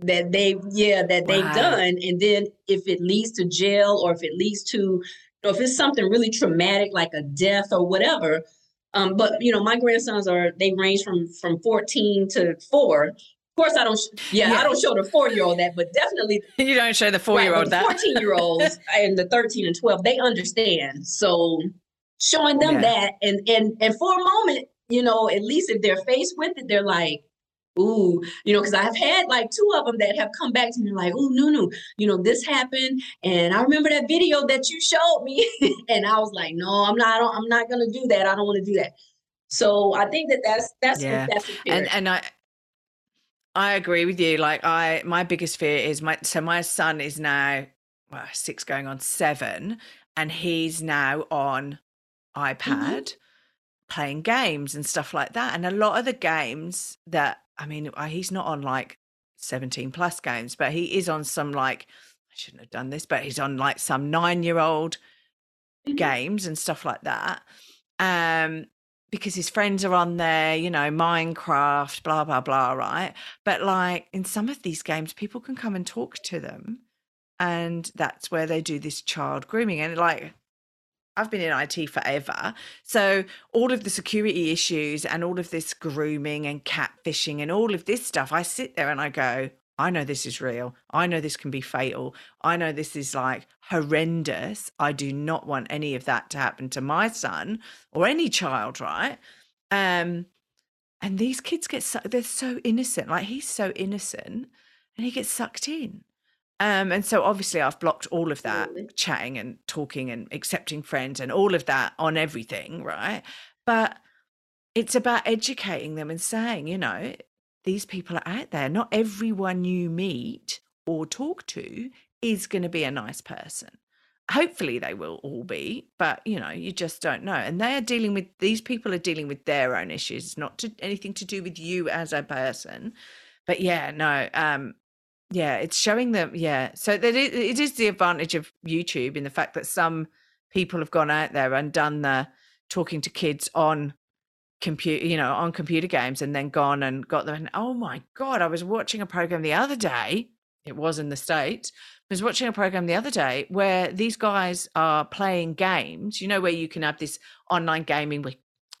that they yeah that they've Wow. done and then if it leads to jail or if it leads to or if it's something really traumatic like a death or whatever um but you know my grandsons are they range from from 14 to 4 of course i don't sh- yeah, Yeah. i don't show the 4 year old that but definitely you don't show the four year old that. 14 year olds and the 13 and 12 they understand so showing them Yeah. that and and and for a moment you know at least if they're faced with it they're like ooh, you know, because I've had like two of them that have come back to me like, ooh, no, no, you know, this happened, and I remember that video that you showed me, and I was like, no, I'm not, I am not gonna do that. I don't want to do that. So I think that that's that's yeah, that's and and I. I agree with you. Like I, my biggest fear is my. So my son is now well, six, going on seven, and he's now on mm-hmm. iPad. Mm-hmm playing games and stuff like that. And a lot of the games that I mean, uh, he's not on like 17 plus games, but he is on some like, I shouldn't have done this, but he's on like some nine year old mm-hmm. games and stuff like that. Um, because his friends are on there, you know, Minecraft, blah, blah, blah, right? But like in some of these games, people can come and talk to them. And that's where they do this child grooming. And like, I've been in IT forever. So all of the security issues and all of this grooming and catfishing and all of this stuff, I sit there and I go, I know this is real. I know this can be fatal. I know this is like horrendous. I do not want any of that to happen to my son or any child, right? Um, and these kids get so, they're so innocent. Like he's so innocent and he gets sucked in. Um, and so obviously I've blocked all of that Absolutely. chatting and talking and accepting friends and all of that on everything, right? But it's about educating them and saying, you know, these people are out there. Not everyone you meet or talk to is going to be a nice person. Hopefully they will all be, but you know, you just don't know. And they are dealing with these people are dealing with their own issues, not to, anything to do with you as a person. But yeah, no, um, yeah, it's showing them. Yeah, so that it, it is the advantage of YouTube in the fact that some people have gone out there and done the talking to kids on computer, you know, on computer games, and then gone and got them. And oh my god, I was watching a program the other day. It was in the states. I was watching a program the other day where these guys are playing games. You know, where you can have this online gaming where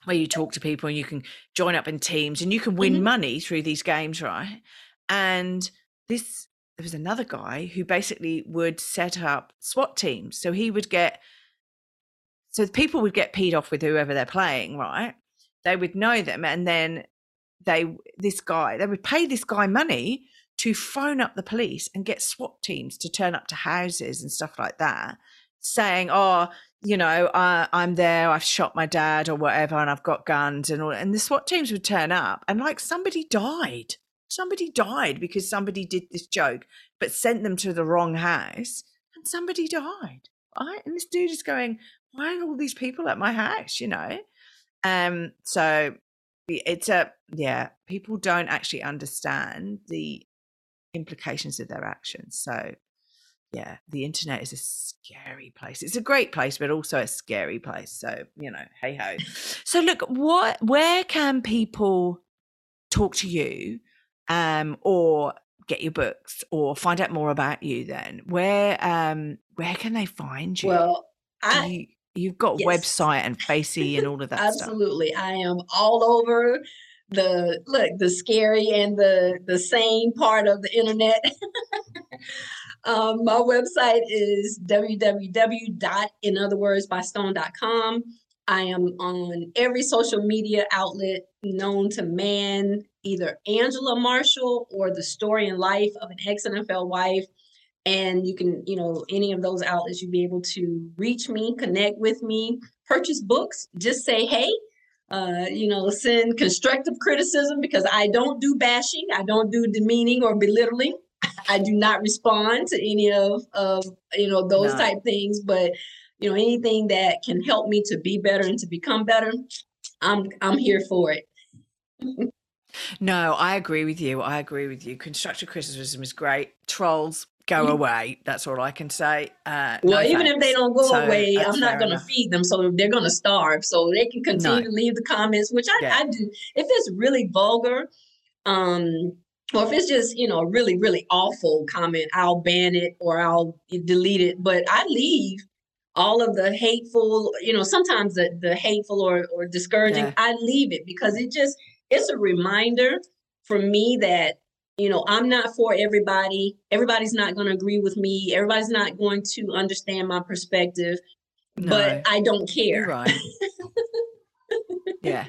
where you talk to people and you can join up in teams and you can win mm-hmm. money through these games, right? And this there was another guy who basically would set up SWAT teams. So he would get so people would get peed off with whoever they're playing, right? They would know them and then they this guy, they would pay this guy money to phone up the police and get SWAT teams to turn up to houses and stuff like that, saying, "Oh, you know, I'm there. I've shot my dad or whatever, and I've got guns and all." And the SWAT teams would turn up, and like somebody died somebody died because somebody did this joke, but sent them to the wrong house, and somebody died. Right? And this dude is going, why are all these people at my house? You know? Um, so it's a yeah, people don't actually understand the implications of their actions. So yeah, the internet is a scary place. It's a great place, but also a scary place. So, you know, hey ho. So look, what where can people talk to you um, or get your books or find out more about you then where um where can they find you well I, you, have got yes. website and facey and all of that absolutely stuff. i am all over the look the scary and the the sane part of the internet um, my website is www in other words by www.inotherwordsbystone.com i am on every social media outlet known to man either Angela Marshall or The Story and Life of an Ex NFL Wife. And you can, you know, any of those outlets, you'll be able to reach me, connect with me, purchase books, just say, hey, uh, you know, send constructive criticism because I don't do bashing, I don't do demeaning or belittling. I do not respond to any of, of you know, those no. type things, but you know, anything that can help me to be better and to become better, I'm I'm here for it. No, I agree with you. I agree with you. Constructive criticism is great. Trolls go mm-hmm. away. That's all I can say. Uh, well, no even thanks. if they don't go so away, I'm not going to feed them, so they're going to starve. So they can continue no. to leave the comments, which I, yeah. I do. If it's really vulgar, um, or if it's just you know a really really awful comment, I'll ban it or I'll delete it. But I leave all of the hateful, you know, sometimes the the hateful or or discouraging, yeah. I leave it because it just it's a reminder for me that you know i'm not for everybody everybody's not going to agree with me everybody's not going to understand my perspective no, but i don't care right yeah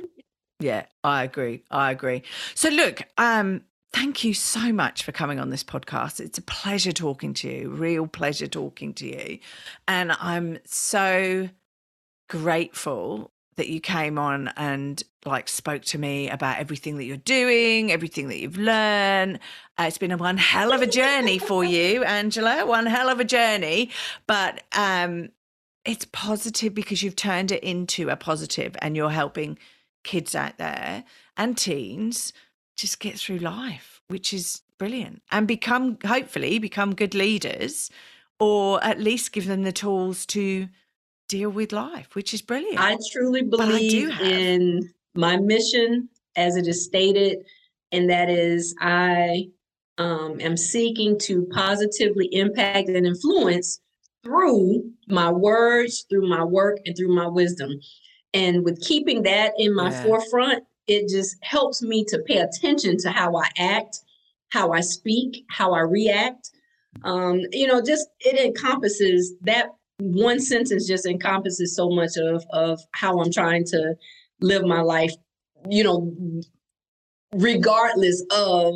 Yeah, I agree. I agree. So look, um, thank you so much for coming on this podcast. It's a pleasure talking to you, real pleasure talking to you. And I'm so grateful that you came on and like spoke to me about everything that you're doing, everything that you've learned. Uh, it's been a one hell of a journey for you, Angela, one hell of a journey, but um it's positive because you've turned it into a positive and you're helping kids out there and teens just get through life, which is brilliant. And become hopefully become good leaders or at least give them the tools to deal with life, which is brilliant. I truly believe I in my mission as it is stated, and that is I um, am seeking to positively impact and influence through my words, through my work, and through my wisdom. And with keeping that in my yeah. forefront, it just helps me to pay attention to how I act, how I speak, how I react. Um, you know, just it encompasses that one sentence just encompasses so much of of how I'm trying to live my life, you know, regardless of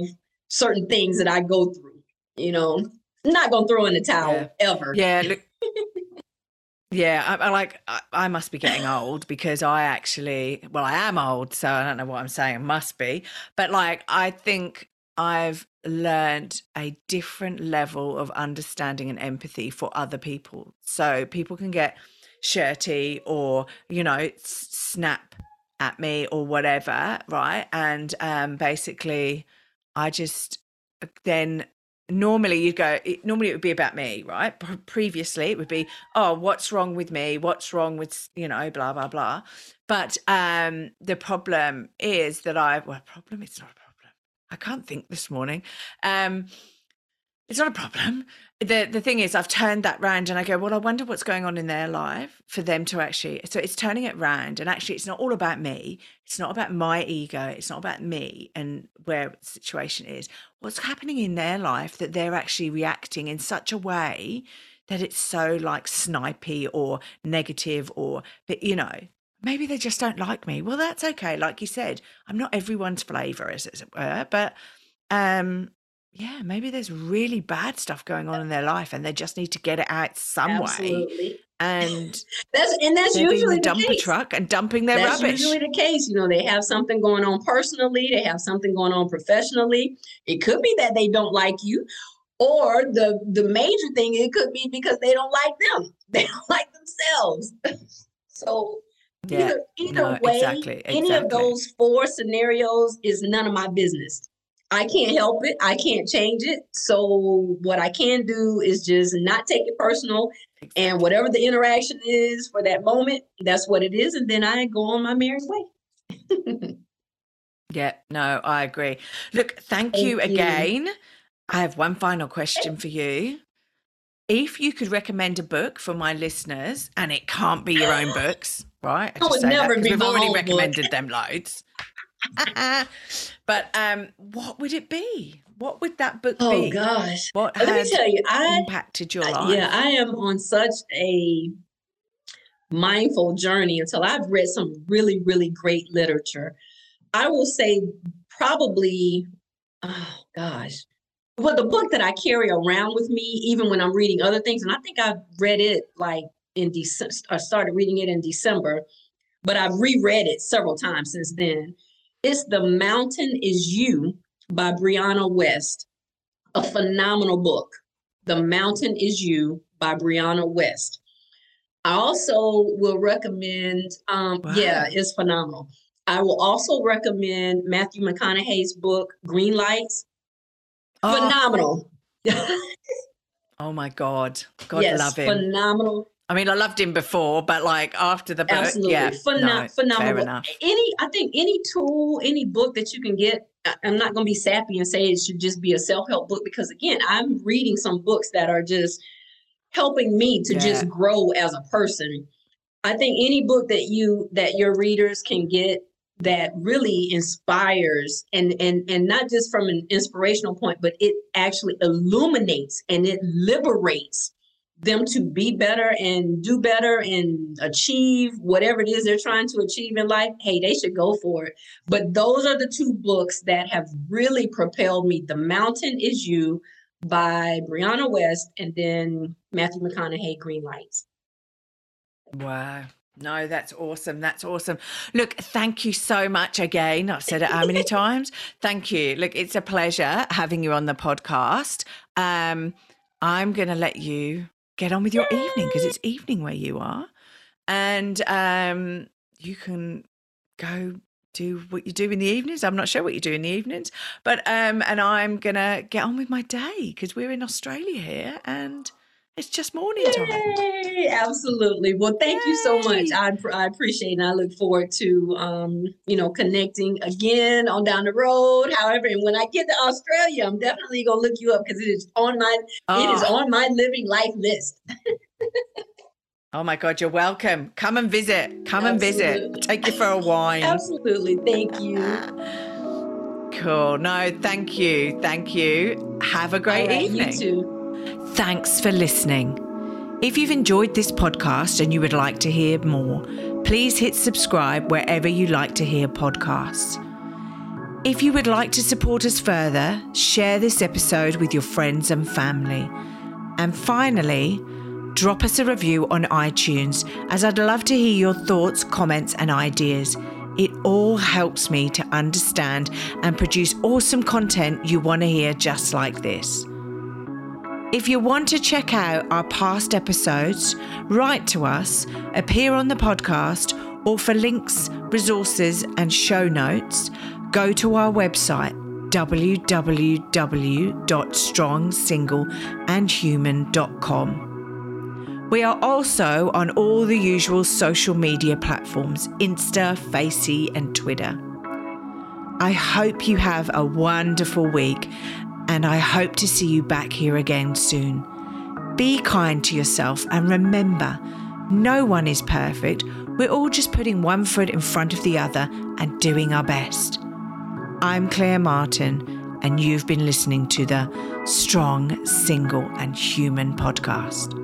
certain things that I go through. You know, I'm not gonna throw in the towel yeah. ever. Yeah. Look, yeah, I, I like I, I, must be getting old because I actually, well, I am old, so I don't know what I'm saying. Must be, but like I think I've learned a different level of understanding and empathy for other people. So people can get shirty or, you know, snap at me or whatever, right? And um, basically, I just uh, then normally you'd go normally it would be about me right previously it would be oh what's wrong with me what's wrong with you know blah blah blah but um the problem is that i well problem it's not a I can't think this morning. Um, it's not a problem. The the thing is, I've turned that round and I go, well, I wonder what's going on in their life for them to actually. So it's turning it round, and actually, it's not all about me. It's not about my ego. It's not about me and where the situation is. What's happening in their life that they're actually reacting in such a way that it's so like snipey or negative or, but you know, maybe they just don't like me. Well, that's okay. Like you said, I'm not everyone's flavor, as it were, but um, yeah, maybe there's really bad stuff going on in their life, and they just need to get it out some Absolutely. way. And that's and that's usually the dumper case. truck and dumping their that's rubbish. usually the case. You know, they have something going on personally, they have something going on professionally. It could be that they don't like you, or the the major thing it could be because they don't like them. They don't like themselves. so yeah. Either, either no, way, exactly, exactly. any of those four scenarios is none of my business. I can't help it. I can't change it. So what I can do is just not take it personal. Exactly. And whatever the interaction is for that moment, that's what it is. And then I go on my merry way. yeah, no, I agree. Look, thank, thank you, you again. I have one final question for you. If you could recommend a book for my listeners, and it can't be your own books, right? I, I would never that, be. We've already recommended them loads. but um, what would it be? What would that book oh, be? Oh gosh! What Let me tell you, I impacted your life. Yeah, I am on such a mindful journey until I've read some really, really great literature. I will say probably, oh gosh, well, the book that I carry around with me, even when I'm reading other things, and I think I've read it like in December, I started reading it in December, but I've reread it several times since then. It's The Mountain Is You by Brianna West, a phenomenal book. The Mountain Is You by Brianna West. I also will recommend, um, wow. yeah, it's phenomenal. I will also recommend Matthew McConaughey's book, Green Lights. Oh. Phenomenal. oh my God. God yes, love him. Phenomenal. I mean, I loved him before, but like after the book, Absolutely. yeah, Phenom- no, phenomenal. Any, I think any tool, any book that you can get, I'm not going to be sappy and say it should just be a self help book because again, I'm reading some books that are just helping me to yeah. just grow as a person. I think any book that you that your readers can get that really inspires and and and not just from an inspirational point but it actually illuminates and it liberates them to be better and do better and achieve whatever it is they're trying to achieve in life, hey, they should go for it. But those are the two books that have really propelled me. The Mountain is You by Brianna West and then Matthew McConaughey, Green Lights. Wow. No, that's awesome. That's awesome. Look, thank you so much again. I've said it how many times? Thank you. Look, it's a pleasure having you on the podcast. Um, I'm going to let you get on with your Yay! evening because it's evening where you are. And um, you can go do what you do in the evenings. I'm not sure what you do in the evenings, but um, and I'm gonna get on with my day because we're in Australia here and it's just morning time. Yay! Absolutely. Well, thank Yay! you so much. I, I appreciate and I look forward to um, you know connecting again on down the road. However, and when I get to Australia, I'm definitely gonna look you up because it is on my oh. it is ah. on my living life list. Oh my God, you're welcome. Come and visit. Come Absolutely. and visit. I'll take you for a wine. Absolutely. Thank you. Cool. No, thank you. Thank you. Have a great right, evening. You too. Thanks for listening. If you've enjoyed this podcast and you would like to hear more, please hit subscribe wherever you like to hear podcasts. If you would like to support us further, share this episode with your friends and family. And finally, drop us a review on iTunes as I'd love to hear your thoughts, comments, and ideas. It all helps me to understand and produce awesome content you want to hear just like this. If you want to check out our past episodes, write to us, appear on the podcast, or for links, resources, and show notes, go to our website www.strongsingleandhuman.com. We are also on all the usual social media platforms Insta, Facey, and Twitter. I hope you have a wonderful week and I hope to see you back here again soon. Be kind to yourself and remember, no one is perfect. We're all just putting one foot in front of the other and doing our best. I'm Claire Martin, and you've been listening to the Strong, Single, and Human podcast.